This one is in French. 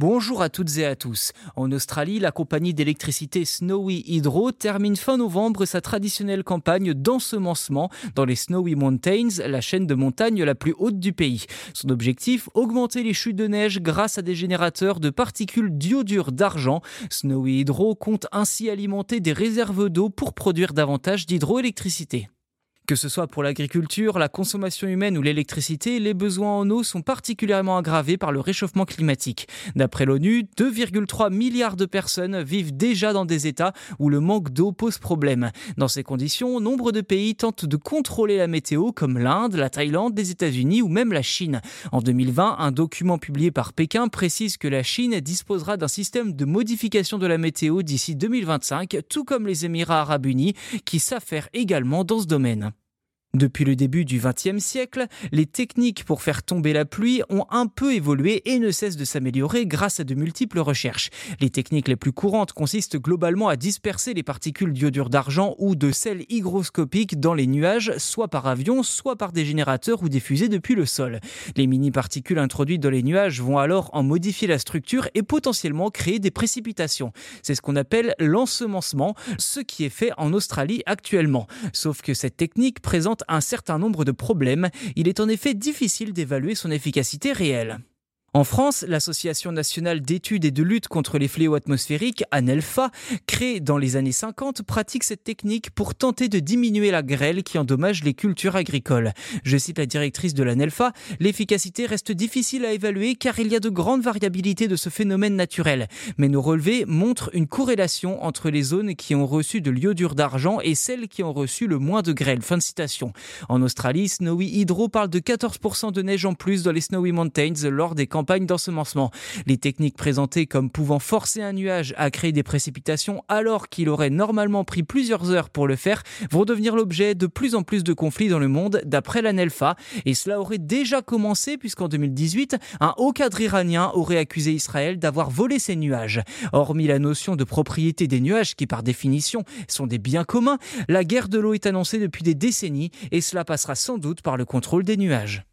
Bonjour à toutes et à tous. En Australie, la compagnie d'électricité Snowy Hydro termine fin novembre sa traditionnelle campagne d'ensemencement dans les Snowy Mountains, la chaîne de montagne la plus haute du pays. Son objectif, augmenter les chutes de neige grâce à des générateurs de particules d'iodure d'argent. Snowy Hydro compte ainsi alimenter des réserves d'eau pour produire davantage d'hydroélectricité. Que ce soit pour l'agriculture, la consommation humaine ou l'électricité, les besoins en eau sont particulièrement aggravés par le réchauffement climatique. D'après l'ONU, 2,3 milliards de personnes vivent déjà dans des États où le manque d'eau pose problème. Dans ces conditions, nombre de pays tentent de contrôler la météo comme l'Inde, la Thaïlande, les États-Unis ou même la Chine. En 2020, un document publié par Pékin précise que la Chine disposera d'un système de modification de la météo d'ici 2025, tout comme les Émirats arabes unis qui s'affairent également dans ce domaine. Depuis le début du XXe siècle, les techniques pour faire tomber la pluie ont un peu évolué et ne cessent de s'améliorer grâce à de multiples recherches. Les techniques les plus courantes consistent globalement à disperser les particules d'iodure d'argent ou de sel hygroscopique dans les nuages, soit par avion, soit par des générateurs ou des fusées depuis le sol. Les mini-particules introduites dans les nuages vont alors en modifier la structure et potentiellement créer des précipitations. C'est ce qu'on appelle l'ensemencement, ce qui est fait en Australie actuellement. Sauf que cette technique présente un certain nombre de problèmes. Il est en effet difficile d'évaluer son efficacité réelle. En France, l'Association nationale d'études et de lutte contre les fléaux atmosphériques, ANELFA, créée dans les années 50, pratique cette technique pour tenter de diminuer la grêle qui endommage les cultures agricoles. Je cite la directrice de l'ANELFA, l'efficacité reste difficile à évaluer car il y a de grandes variabilités de ce phénomène naturel. Mais nos relevés montrent une corrélation entre les zones qui ont reçu de l'iodure d'argent et celles qui ont reçu le moins de grêle. Fin de citation. En Australie, Snowy Hydro parle de 14% de neige en plus dans les Snowy Mountains lors des campagne. Les techniques présentées comme pouvant forcer un nuage à créer des précipitations alors qu'il aurait normalement pris plusieurs heures pour le faire vont devenir l'objet de plus en plus de conflits dans le monde d'après la NELFA. Et cela aurait déjà commencé puisqu'en 2018, un haut cadre iranien aurait accusé Israël d'avoir volé ces nuages. Hormis la notion de propriété des nuages qui par définition sont des biens communs, la guerre de l'eau est annoncée depuis des décennies et cela passera sans doute par le contrôle des nuages.